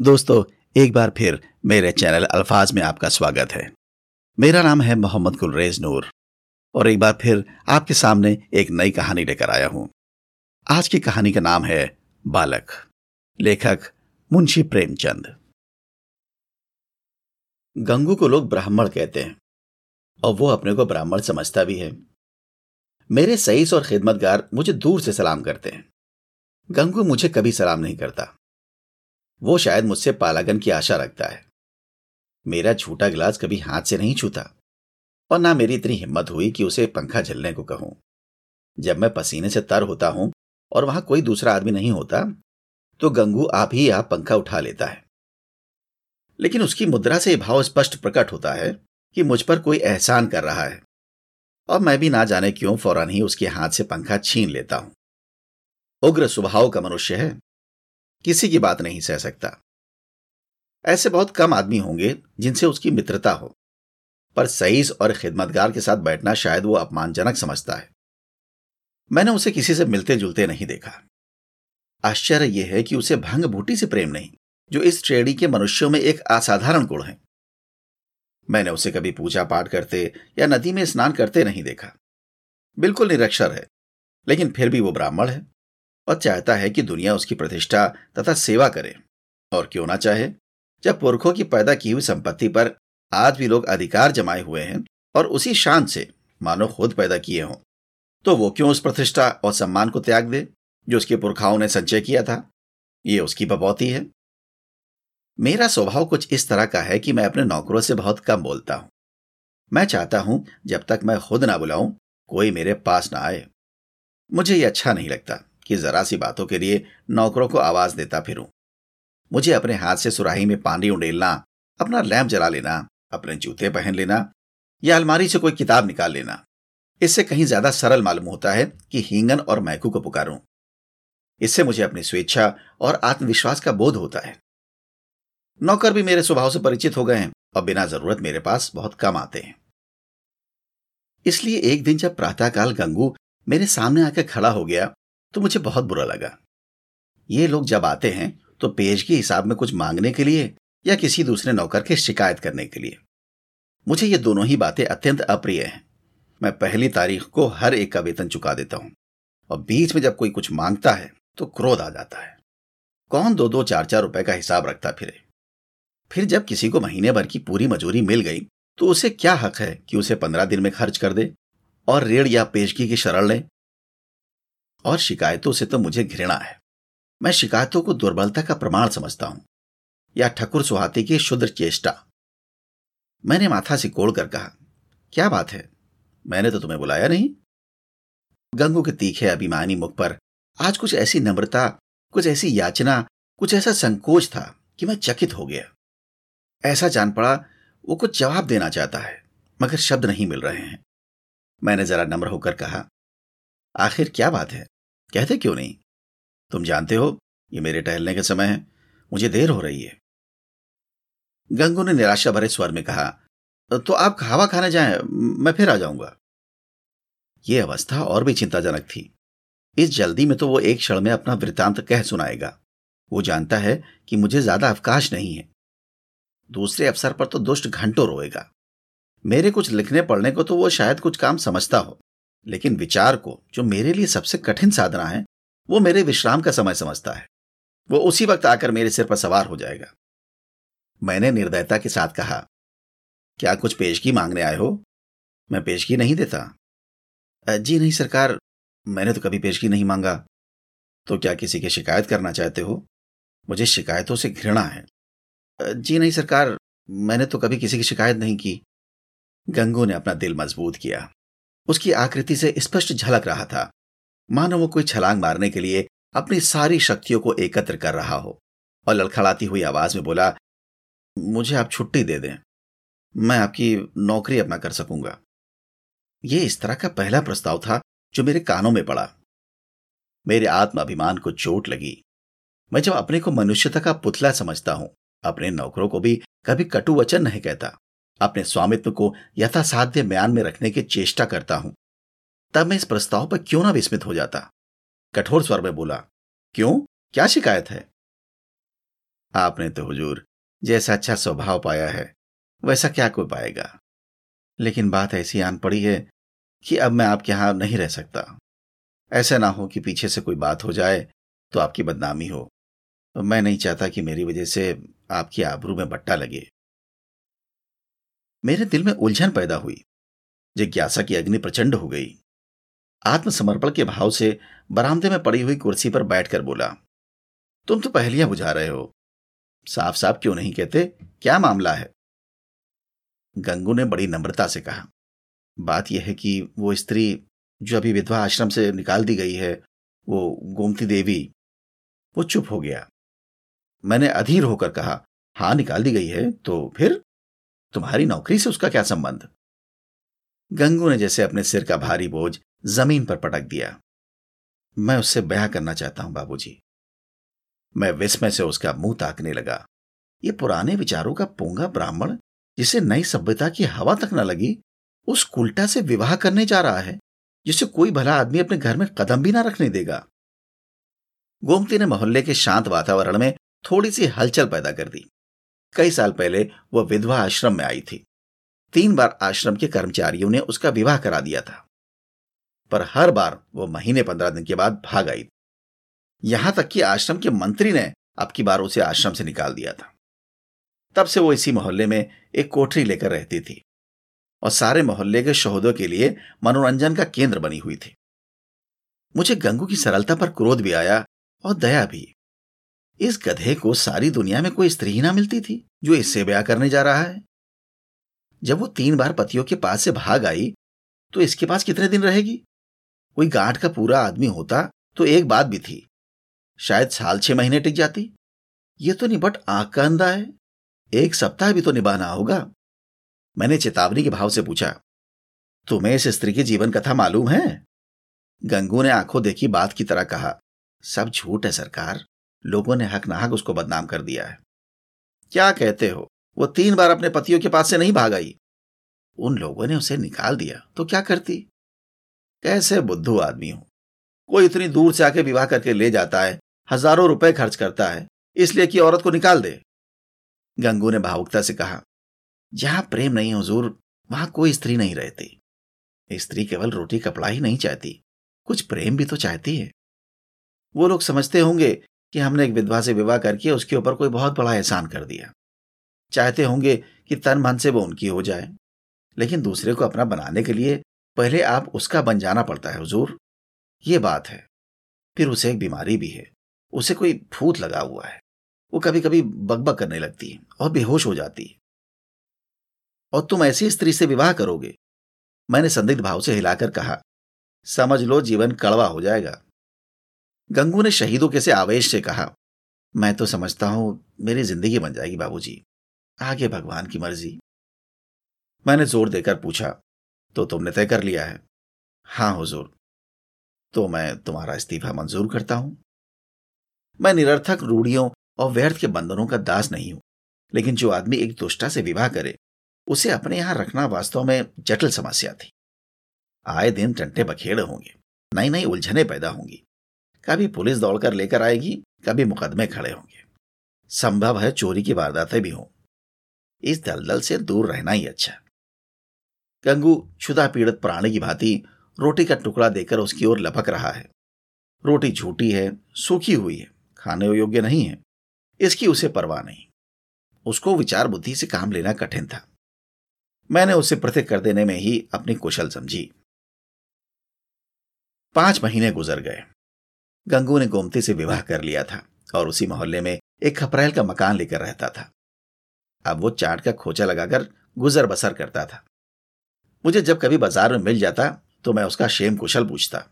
दोस्तों, एक बार फिर मेरे चैनल अल्फाज में आपका स्वागत है। मेरा नाम है मोहम्मद गुलरेज नूर और एक बार फिर आपके सामने एक नई कहानी लेकर आया हूँ। आज की कहानी का नाम है बालक। लेखक मुंशी प्रेमचंद। गंगू को लोग ब्राह्मण कहते हैं और वो अपने को ब्राह्मण समझता भी है। मेरे सईस और खिदमतगार मुझे दूर से सलाम करते हैं। गंगू मुझे कभी सलाम नहीं करता। वो शायद मुझसे पालागन की आशा रखता है। मेरा झूठा गिलास कभी हाथ से नहीं छूता, और ना मेरी इतनी हिम्मत हुई कि उसे पंखा झलने को कहूँ। जब मैं पसीने से तर होता हूँ, और वहाँ कोई दूसरा आदमी नहीं होता तो गंगू आप ही आप पंखा उठा लेता है। लेकिन उसकी मुद्रा से भाव स्पष्ट प्रकट होता है कि मुझ पर कोई एहसान कर रहा है, और मैं भी ना जाने क्यों फ़ौरन ही उसके हाथ से पंखा छीन लेता हूँ। उग्र स्वभाव का मनुष्य है किसी की बात नहीं सह सकता। ऐसे बहुत कम आदमी होंगे जिनसे उसकी मित्रता हो, पर सईस और खिदमतगार के साथ बैठना शायद वो अपमानजनक समझता है। मैंने उसे किसी से मिलते जुलते नहीं देखा। आश्चर्य यह है कि उसे भंग बूटी से प्रेम नहीं, जो इस श्रेणी के मनुष्यों में एक असाधारण गुण है। मैंने उसे कभी पूजा पाठ करते या नदी में स्नान करते नहीं देखा। बिल्कुल निरक्षर है, लेकिन फिर भी वो ब्राह्मण है। और चाहता है कि दुनिया उसकी प्रतिष्ठा तथा सेवा करे। और क्यों ना चाहे? जब पुरखों की पैदा की हुई संपत्ति पर आज भी लोग अधिकार जमाए हुए हैं और उसी शान से मानो खुद पैदा किए हों तो वो क्यों उस प्रतिष्ठा और सम्मान को त्याग दे, जो उसके पुरखाओं ने संचय किया था? ये उसकी बपौती है। मेरा स्वभाव कुछ इस तरह का है कि मैं अपने नौकरों से बहुत कम बोलता हूँ। मैं चाहता हूँ जब तक मैं खुद ना बुलाऊं, कोई मेरे पास ना आए। मुझे ये अच्छा नहीं लगता। कि जरा सी बातों के लिए नौकरों को आवाज़ देता फिरूं। मुझे अपने हाथ से सुराही में पानी उड़ेलना, अपना लैंप जला लेना, अपने जूते पहन लेना, या अलमारी से कोई किताब निकाल लेना। इससे कहीं ज़्यादा सरल मालूम होता है कि हींगन और मैकू को पुकारूं। इससे मुझे अपनी स्वेच्छा और आत्मविश्वास का बोध होता है। नौकर भी मेरे स्वभाव से परिचित हो गए हैं और बिना ज़रूरत मेरे पास बहुत कम आते हैं। इसलिए एक दिन जब प्रातःकाल गंगू मेरे सामने आकर खड़ा हो गया तो मुझे बहुत बुरा लगा। ये लोग जब आते हैं तो पेज के हिसाब में कुछ मांगने के लिए या किसी दूसरे नौकर की शिकायत करने के लिए। मुझे ये दोनों ही बातें अत्यंत अप्रिय हैं। मैं पहली तारीख को हर एक का वेतन चुका देता हूँ और बीच में जब कोई कुछ माँगता है तो क्रोध आ जाता है। कौन दो दो चार चार रुपए का हिसाब रखता फिरे? फिर जब किसी को महीने भर की पूरी मजूरी मिल गई तो उसे क्या हक है कि उसे पंद्रह दिन में खर्च कर दे और रेड़ या पेशगी की शरण ले? और शिकायतों से तो मुझे घृणा है। मैं शिकायतों को दुर्बलता का प्रमाण समझता हूँ, या ठकुर सुहाती की शुद्र चेष्टा। मैंने माथा से कोड़ कर कहा, क्या बात है? मैंने तो तुम्हें बुलाया नहीं? गंगू के तीखे अभिमानी मुख पर आज कुछ ऐसी नम्रता, कुछ ऐसी याचना, कुछ ऐसा संकोच था कि मैं चकित हो गया। ऐसा जान पड़ा, वो कुछ जवाब देना चाहता है, मगर शब्द नहीं मिल रहे हैं। मैंने जरा नम्र होकर कहा आखिर क्या बात है? कहते क्यों नहीं? तुम जानते हो, ये मेरे टहलने के समय है। मुझे देर हो रही है। गंगू ने निराशा भरे स्वर में कहा तो आप खावा खाने जाएँ, मैं फिर आ जाऊँगा। यह अवस्था और भी चिंताजनक थी। इस जल्दी में तो वो एक क्षण में अपना वृतांत कह सुनाएगा। वो जानता है कि मुझे ज़्यादा अवकाश नहीं है। दूसरे अवसर पर तो दुष्ट घंटों रोएगा। मेरे कुछ लिखने पढ़ने को तो वो शायद कुछ काम समझता हो। लेकिन विचार को, जो मेरे लिए सबसे कठिन साधना है, वो मेरे विश्राम का समय समझता है। वो उसी वक्त आकर मेरे सिर पर सवार हो जाएगा। मैंने निर्दयता के साथ कहा, क्या कुछ पेशगी मांगने आए हो? मैं पेशगी नहीं देता। जी नहीं सरकार, मैंने तो कभी पेशगी नहीं मांगा। तो क्या किसी की शिकायत करना चाहते हो? मुझे शिकायतों से घृणा है। जी नहीं सरकार, मैंने तो कभी किसी की शिकायत नहीं की। गंगू ने अपना दिल मज़बूत किया। उसकी आकृति से स्पष्ट झलक रहा था। मानो वो कोई छलांग मारने के लिए अपनी सारी शक्तियों को एकत्र कर रहा हो। और लड़खड़ाती हुई आवाज़ में बोला, मुझे आप छुट्टी दे दें। मैं आपकी नौकरी अपना कर सकूँगा। ये इस तरह का पहला प्रस्ताव था जो मेरे कानों में पड़ा। मेरे आत्म अभिमान को चोट लगी। मैं जब अपने को मनुष्यता का पुतला समझता हूँ, अपने नौकरों को भी कभी कटु वचन नहीं कहता। अपने स्वामित्व को यथासाध्य म्यान में रखने की चेष्टा करता हूँ। तब मैं इस प्रस्ताव पर क्यों ना विस्मित हो जाता? कठोर स्वर में बोला, क्यों? क्या शिकायत है? आपने तो हुजूर, जैसा अच्छा स्वभाव पाया है, वैसा क्या कोई पाएगा? लेकिन बात ऐसी आन पड़ी है कि अब मैं आपके यहाँ नहीं रह सकता। ऐसा ना हो कि पीछे से कोई बात हो जाए तो आपकी बदनामी हो। मैं नहीं चाहता कि मेरी वजह से आपकी आबरू में बट्टा लगे। मेरे दिल में उलझन पैदा हुई। जिज्ञासा की अग्नि प्रचंड हो गई। आत्मसमर्पण के भाव से बरामदे में पड़ी हुई कुर्सी पर बैठकर बोला, तुम तो पहलियाँ बुझा रहे हो। साफ़ साफ़ क्यों नहीं कहते? क्या मामला है? गंगू ने बड़ी नम्रता से कहा, बात यह है कि वो स्त्री जो अभी विधवा आश्रम से निकाल दी गई है, वो गोमती देवी, वो चुप हो गया। मैंने अधीर होकर कहा, हाँ, निकाल दी गई है तो फिर? तुम्हारी नौकरी से उसका क्या संबंध? गंगू ने जैसे अपने सिर का भारी बोझ ज़मीन पर पटक दिया। मैं उससे ब्याह करना चाहता हूँ, बाबूजी। मैं विस्मय से उसका मुँह ताकने लगा। ये पुराने विचारों का पोंगा ब्राह्मण, जिसे नई सभ्यता की हवा तक न लगी, उस कुल्टा से विवाह करने जा रहा है, जिसे कोई भला आदमी अपने घर में कदम भी ना रखने देगा। गोमती ने मोहल्ले के शांत वातावरण में थोड़ी सी हलचल पैदा कर दी। कई साल पहले वह विधवा आश्रम में आई थी। तीन बार आश्रम के कर्मचारियों ने उसका विवाह करा दिया था। पर हर बार वो महीने पंद्रह दिन के बाद भाग आई यहाँ तक कि आश्रम के मंत्री ने अब की बार उसे आश्रम से निकाल दिया था। तब से वो इसी मोहल्ले में एक कोठरी लेकर रहती थी और सारे मोहल्ले के शोहदों के लिए मनोरंजन का केंद्र बनी हुई थी। मुझे गंगू की सरलता पर क्रोध भी आया और दया भी। इस गधे को सारी दुनिया में कोई स्त्री ही ना मिलती थी, जो इससे ब्याह करने जा रहा है। जब वो तीन बार पतियों के पास से भाग आई तो इसके पास कितने दिन रहेगी? कोई गांठ का पूरा आदमी होता तो एक बात भी थी, शायद साल छह महीने टिक जाती। ये तो निबट आँख का अंधा है, एक सप्ताह भी तो निभाना होगा। मैंने चेतावनी के भाव से पूछा, तुम्हें इस स्त्री की जीवन कथा मालूम है? गंगू ने आँखों देखी बात की तरह कहा, सब झूठ है सरकार। लोगों ने हक नाहक उसको बदनाम कर दिया है। क्या कहते हो? वो तीन बार अपने पतियों के पास से नहीं भाग आई। उन लोगों ने उसे निकाल दिया। तो क्या करती? कैसे बुद्धू आदमी हो? कोई इतनी दूर से आके विवाह करके ले जाता है, हज़ारों रुपए खर्च करता है, इसलिए कि औरत को निकाल दे। गंगू ने भावुकता से कहा, जहाँ प्रेम नहीं हुजूर, वहाँ कोई स्त्री नहीं रहती। स्त्री केवल रोटी, कपड़ा ही नहीं चाहती। कुछ प्रेम भी तो चाहती है। वो लोग समझते होंगे कि हमने एक विधवा से विवाह करके उसके ऊपर कोई बहुत बड़ा एहसान कर दिया। चाहते होंगे कि तन मन से वो उनकी हो जाए, लेकिन दूसरे को अपना बनाने के लिए पहले आप उसका बन जाना पड़ता है, हुजूर। ये बात है। फिर उसे एक बीमारी भी है। उसे कोई भूत लगा हुआ है। वो कभी कभी बकबक करने लगती है और बेहोश हो जाती है। और तुम ऐसी स्त्री से विवाह करोगे? मैंने संदिग्ध भाव से हिलाकर कहा, समझ लो जीवन कड़वा हो जाएगा। गंगू ने शहीदों के से आवेश से कहा, मैं तो समझता हूँ, मेरी ज़िंदगी बन जाएगी बाबूजी। आगे भगवान की मर्ज़ी। मैंने ज़ोर देकर पूछा तो तुमने तय कर लिया है? हाँ, हुजूर। तो मैं तुम्हारा इस्तीफा मंजूर करता हूँ। मैं निरर्थक, रूढ़ियों और व्यर्थ के बंधनों का दास नहीं हूँ, लेकिन जो आदमी एक दुष्टा से विवाह करे, उसे अपने यहाँ रखना वास्तव में जटिल समस्या थी। आए दिन टंटे बखेड़े होंगे नई नई उलझने पैदा होंगी। कभी पुलिस दौड़कर लेकर आएगी, कभी मुकदमे खड़े होंगे। संभव है चोरी की वारदातें भी हों। इस दलदल से दूर रहना ही अच्छा। गंगू क्षुदा पीड़ित प्राणी की भांति रोटी का टुकड़ा देकर उसकी ओर लपक रहा है। रोटी झूठी है, सूखी हुई है, खाने योग्य नहीं है, इसकी उसे परवाह नहीं। उसको विचार बुद्धि से काम लेना कठिन था। मैंने उसे पृथक कर देने में ही अपनी कुशल समझी। पाँच महीने गुजर गए। गंगू ने गोमती से विवाह कर लिया था और उसी मोहल्ले में एक खपरेल का मकान लेकर रहता था। अब वो चाट का खोचा लगाकर गुजर बसर करता था। मुझे जब कभी बाज़ार में मिल जाता तो मैं उसका शेम कुशल पूछता।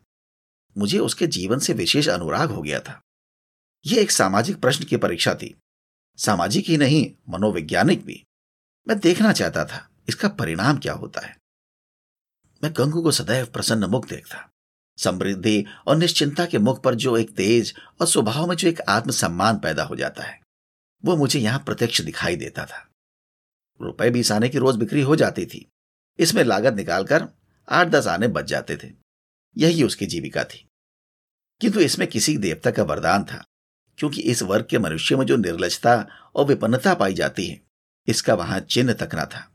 मुझे उसके जीवन से विशेष अनुराग हो गया था। यह एक सामाजिक प्रश्न की परीक्षा थी। सामाजिक ही नहीं, मनोवैज्ञानिक भी। मैं देखना चाहता था, इसका परिणाम क्या होता है। मैं गंगू को सदैव प्रसन्न मुख देखता। समृद्धि और निश्चिंता के मुख पर जो एक तेज और स्वभाव में जो एक आत्मसम्मान पैदा हो जाता है, वो मुझे यहाँ प्रत्यक्ष दिखाई देता था। रुपए बीस आने की रोज बिक्री हो जाती थी। इसमें लागत निकालकर आठ दस आने बच जाते थे। यही उसकी जीविका थी। किंतु इसमें किसी देवता का वरदान था, क्योंकि इस वर्ग के मनुष्य में जो निर्लजता और विपन्नता पाई जाती है, इसका वहाँ चिन्ह तक न था।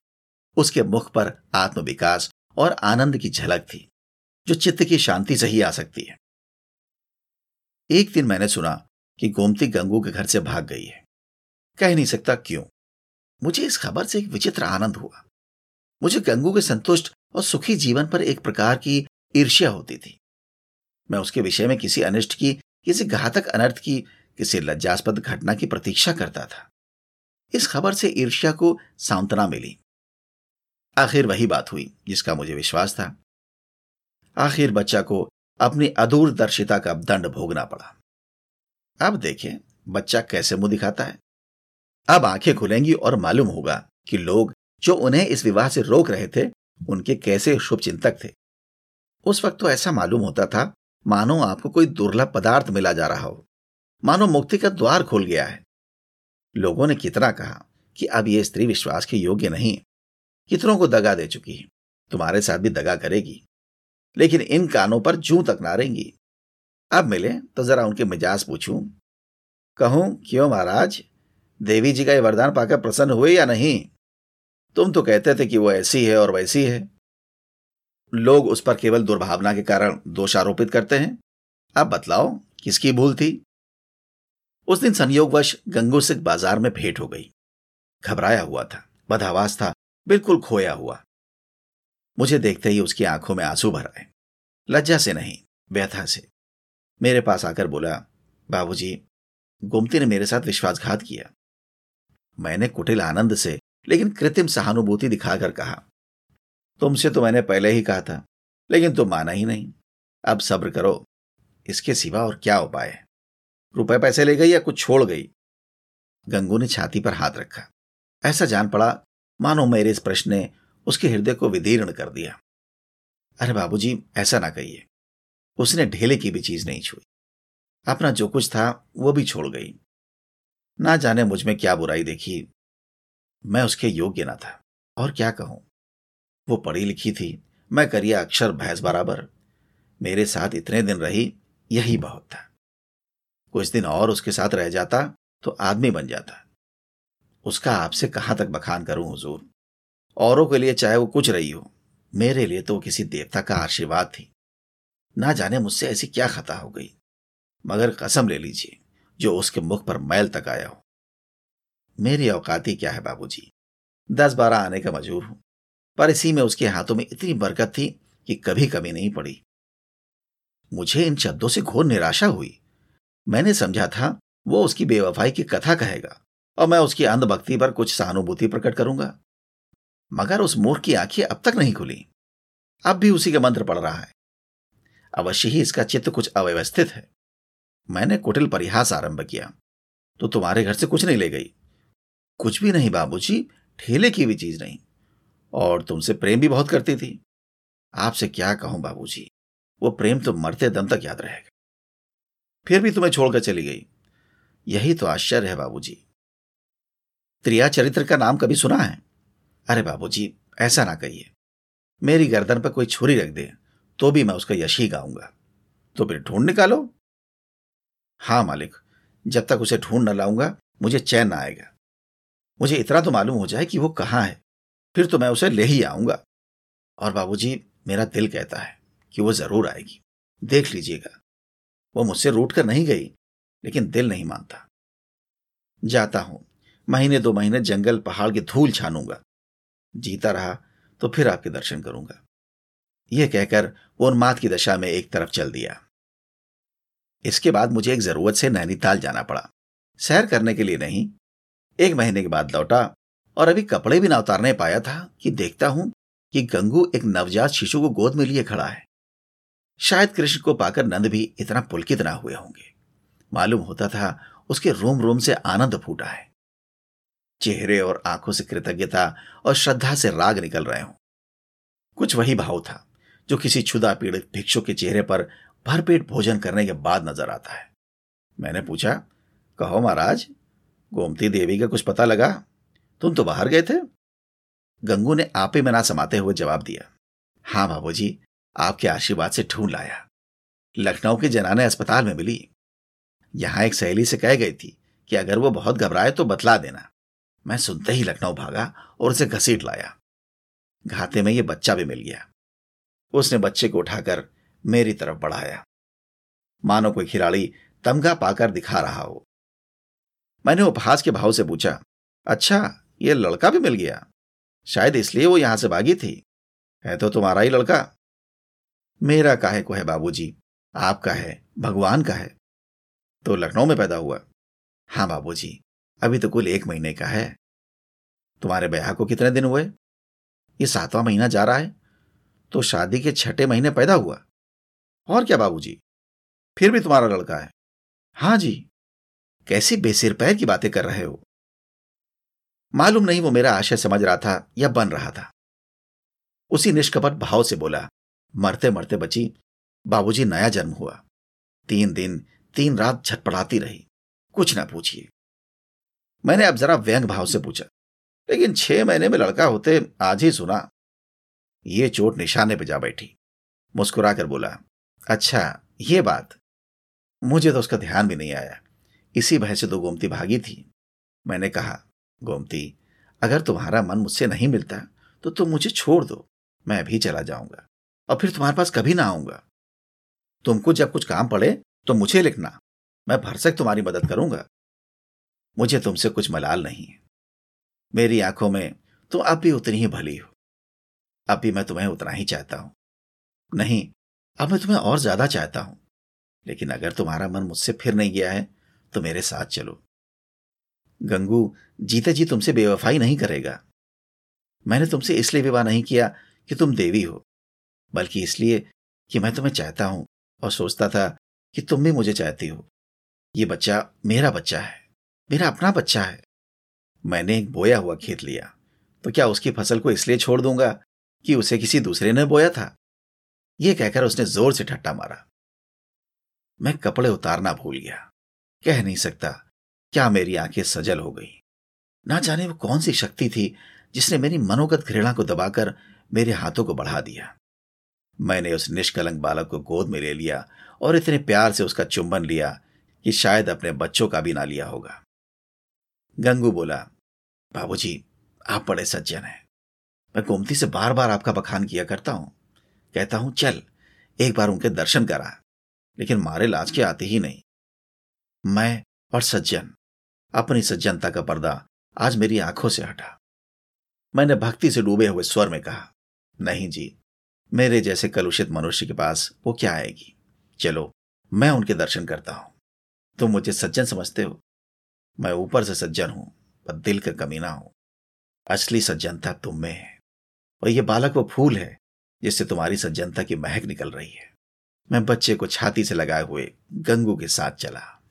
उसके मुख पर आत्मविकास और आनंद की झलक थी। जो चित्त की शांति से ही आ सकती है। एक दिन मैंने सुना कि गोमती गंगू के घर से भाग गई है। कह नहीं सकता क्यों? मुझे इस खबर से एक विचित्र आनंद हुआ। मुझे गंगू के संतुष्ट और सुखी जीवन पर एक प्रकार की ईर्ष्या होती थी। मैं उसके विषय में किसी अनिष्ट की, किसी घातक अनर्थ की, किसी लज्जास्पद घटना की प्रतीक्षा करता था। इस खबर से ईर्ष्या को सांत्वना मिली। आखिर वही बात हुई जिसका मुझे विश्वास था। आखिर बच्चा को अपनी अदूरदर्शिता का दंड भोगना पड़ा। अब देखें, बच्चा कैसे मुँह दिखाता है। अब आँखें खुलेंगी और मालूम होगा कि लोग जो उन्हें इस विवाह से रोक रहे थे, उनके कैसे शुभ चिंतक थे। उस वक्त तो ऐसा मालूम होता था, मानो आपको कोई दुर्लभ पदार्थ मिला जा रहा हो। मानो मुक्ति का द्वार खोल गया है। लोगों ने कितना कहा कि अब यह स्त्री विश्वास के योग्य नहीं, कितनों को दगा दे चुकी है। तुम्हारे साथ भी दगा करेगी। लेकिन इन कानों पर जू तक नारेंगी अब मिले तो जरा उनके मिजाज पूछूँ। कहूँ, क्यों महाराज? देवी जी का यह वरदान पाकर प्रसन्न हुए या नहीं? तुम तो कहते थे कि वो ऐसी है और वैसी है। लोग उस पर केवल दुर्भावना के कारण दोष आरोपित करते हैं। अब बतलाओ, किसकी भूल थी? उस दिन संयोगवश गंगू बाज़ार में भेंट हो गई। घबराया हुआ था, बदहवास था, बिल्कुल खोया हुआ। मुझे देखते ही उसकी आँखों में आँसू भर आए। लज्जा से नहीं, व्यथा से। मेरे पास आकर बोला, बाबूजी, गोमती ने मेरे साथ विश्वासघात किया। मैंने कुटिल आनंद से, लेकिन कृत्रिम सहानुभूति दिखाकर कहा, तुमसे तो मैंने पहले ही कहा था, लेकिन तुम माना ही नहीं। अब सब्र करो, इसके सिवा और क्या उपाय है? रुपए पैसे ले गई या कुछ छोड़ गई? गंगू ने छाती पर हाथ रखा। ऐसा जान पड़ा, मानो मेरे इस प्रश्न ने उसके हृदय को विदीर्ण कर दिया। अरे बाबूजी, ऐसा ना कहिए। उसने ढेले की भी चीज़ नहीं छुई। अपना जो कुछ था, वो भी छोड़ गई। ना जाने मुझमें क्या बुराई देखी। मैं उसके योग्य ना था। और क्या कहूँ? वो पढ़ी लिखी थी। मैं करिया अक्षर भैंस बराबर। मेरे साथ इतने दिन रही, यही बहुत था। कुछ दिन और उसके साथ रह जाता तो आदमी बन जाता। उसका आपसे कहाँ तक बखान करूँ, हुजूर? औरों के लिए चाहे वो कुछ रही हो, मेरे लिए तो किसी देवता का आशीर्वाद थी। ना जाने मुझसे ऐसी क्या खता हो गई। मगर कसम ले लीजिए, जो उसके मुख पर मैल तक आया हो। मेरी औकाती क्या है बाबूजी? दस बारह आने का मजूर हूँ, पर इसी में उसके हाथों में इतनी बरकत थी कि कभी कमी नहीं पड़ी। मुझे इन शब्दों से घोर निराशा हुई। मैंने समझा था, वो उसकी बेवफाई की कथा कहेगा, और मैं उसकी अंधभक्ति पर कुछ सहानुभूति प्रकट करूँगा। मगर उस मूर्ख की आँखें अब तक नहीं खुली। अब भी उसी का मंत्र पड़ रहा है। अवश्य ही इसका चित्त कुछ अव्यवस्थित है। मैंने कुटिल परिहास आरंभ किया। तो तुम्हारे घर से कुछ नहीं ले गई। कुछ भी नहीं बाबूजी, ठेले की भी चीज़ नहीं। और तुमसे प्रेम भी बहुत करती थी। आपसे क्या कहूँ बाबूजी? वो प्रेम तो मरते दम तक याद रहेगा। फिर भी तुम्हें छोड़कर चली गई। यही तो आश्चर्य है बाबूजी। त्रिया चरित्र का नाम कभी सुना है? अरे बाबूजी, ऐसा ना कहिए। मेरी गर्दन पर कोई छुरी रख दे तो भी मैं उसका यश ही गाऊँगा। तो फिर ढूंढ निकालो। हाँ मालिक, जब तक उसे ढूंढ न लाऊँगा, मुझे चैन ना आएगा। मुझे इतना तो मालूम हो जाए कि वो कहाँ है, फिर तो मैं उसे ले ही आऊँगा। और बाबूजी, मेरा दिल कहता है कि वो ज़रूर आएगी। देख लीजिएगा। वो मुझसे रूट कर नहीं गई, लेकिन दिल नहीं मानता। जाता हूँ, महीने दो महीने जंगल पहाड़ की धूल छानूँगा। जीता रहा तो फिर आपके दर्शन करूँगा। यह कहकर वो उन्माद की दशा में एक तरफ़ चल दिया। इसके बाद मुझे एक ज़रूरत से नैनीताल जाना पड़ा। सैर करने के लिए नहीं, एक महीने के बाद लौटा और अभी कपड़े भी ना उतारने पाया था कि देखता हूँ कि गंगू एक नवजात शिशु को गोद में लिए खड़ा है। शायद कृष्ण को पाकर नंद भी इतना पुलकित ना हुए होंगे। मालूम होता था उसके रोम रोम से आनंद फूटा है। चेहरे और आँखों से कृतज्ञता और श्रद्धा से राग निकल रहे हों। कुछ वही भाव था, जो किसी क्षुदा पीड़ित भिक्षु के चेहरे पर भरपेट भोजन करने के बाद नज़र आता है। मैंने पूछा, कहो महाराज, गोमती देवी का कुछ पता लगा? तुम तो बाहर गए थे? गंगू ने आपे में ना समाते हुए जवाब दिया, हाँ बाबूजी, आपके आशीर्वाद से ढूंढ लाया। लखनऊ के जनाने अस्पताल में मिली। यहाँ एक सहेली से कह गई थी कि अगर वो बहुत घबराए तो बतला देना। मैं सुनते ही लखनऊ भागा और उसे घसीट लाया। घाते में यह बच्चा भी मिल गया। उसने बच्चे को उठाकर मेरी तरफ़ बढ़ाया। मानो कोई खिलाड़ी तमगा पाकर दिखा रहा हो। मैंने उपहास के भाव से पूछा अच्छा ये लड़का भी मिल गया? शायद इसलिए वो यहाँ से भागी थी। है तो तुम्हारा ही लड़का? मेरा काहे को है बाबूजी? आपका है, भगवान का है। तो लखनऊ में पैदा हुआ। हाँ बाबूजी अभी तो कुल एक महीने का है। तुम्हारे ब्याह को कितने दिन हुए? ये सातवां महीना जा रहा है तो शादी के छठे महीने पैदा हुआ। और क्या बाबूजी? फिर भी तुम्हारा लड़का है। हाँ जी। कैसी बेसिर पैर की बातें कर रहे हो? मालूम नहीं वो मेरा आशय समझ रहा था या बन रहा था। उसी निष्कपट भाव से बोला मरते मरते बची, बाबूजी नया जन्म हुआ। तीन दिन, तीन रात झटपटाती रही। कुछ ना पूछिए। मैंने अब जरा व्यंग भाव से पूछा। लेकिन छह महीने में लड़का होते आज ही सुना। ये चोट निशाने पे जा बैठी। मुस्कुराकर बोला अच्छा ये बात। मुझे तो उसका ध्यान भी नहीं आया। इसी भय से तो गोमती भागी थी। मैंने कहा, गोमती, अगर तुम्हारा मन मुझसे नहीं मिलता तो तुम मुझे छोड़ दो। मैं भी चला जाऊँगा। और फिर तुम्हारे पास कभी ना आऊँगा। तुमको जब कुछ काम पड़े तो मुझे लिखना। मैं भरसक तुम्हारी मदद करूँगा। मुझे तुमसे कुछ मलाल नहीं है। मेरी आँखों में तुम अब भी उतनी ही भली हो। अब भी मैं तुम्हें उतना ही चाहता हूँ। नहीं, अब मैं तुम्हें और ज़्यादा चाहता हूँ। लेकिन अगर तुम्हारा मन मुझसे फिर नहीं गया है तो मेरे साथ चलो। गंगू जीते जी तुमसे बेवफाई नहीं करेगा। मैंने तुमसे इसलिए विवाह नहीं किया कि तुम देवी हो, बल्कि इसलिए कि मैं तुम्हें चाहता हूँ और सोचता था कि तुम भी मुझे चाहती हो। ये बच्चा मेरा बच्चा है। मेरा अपना बच्चा है। मैंने एक बोया हुआ खेत लिया। तो क्या उसकी फ़सल को इसलिए छोड़ दूँगा कि उसे किसी दूसरे ने बोया था? यह कह कहकर उसने ज़ोर से ठट्टा मारा। मैं कपड़े उतारना भूल गया। कह नहीं सकता, क्या मेरी आँखें सजल हो गई। ना जाने वो कौन सी शक्ति थी जिसने मेरी मनोगत घृणा को दबाकर मेरे हाथों को बढ़ा दिया। मैंने उस निष्कलंक बालक को गोद में ले लिया और इतने प्यार से उसका चुंबन लिया कि शायद अपने बच्चों का भी ना लिया होगा। गंगू बोला बाबूजी, आप बड़े सज्जन हैं। मैं गोमती से बार बार आपका बखान किया करता हूँ। कहता हूँ चल एक बार उनके दर्शन करा। लेकिन मारे लाज के आते ही नहीं। मैं और सज्जन अपनी सज्जनता का पर्दा आज मेरी आँखों से हटा। मैंने भक्ति से डूबे हुए स्वर में कहा नहीं जी मेरे जैसे कलुषित मनुष्य के पास वो क्या आएगी? चलो मैं उनके दर्शन करता हूँ। तुम मुझे सज्जन समझते हो? मैं ऊपर से सज्जन हूँ, पर दिल का कमीना हूँ। असली सज्जनता तुम में है, और यह बालक वो फूल है, जिससे तुम्हारी सज्जनता की महक निकल रही है। मैं बच्चे को छाती से लगाए हुए गंगू के साथ चला।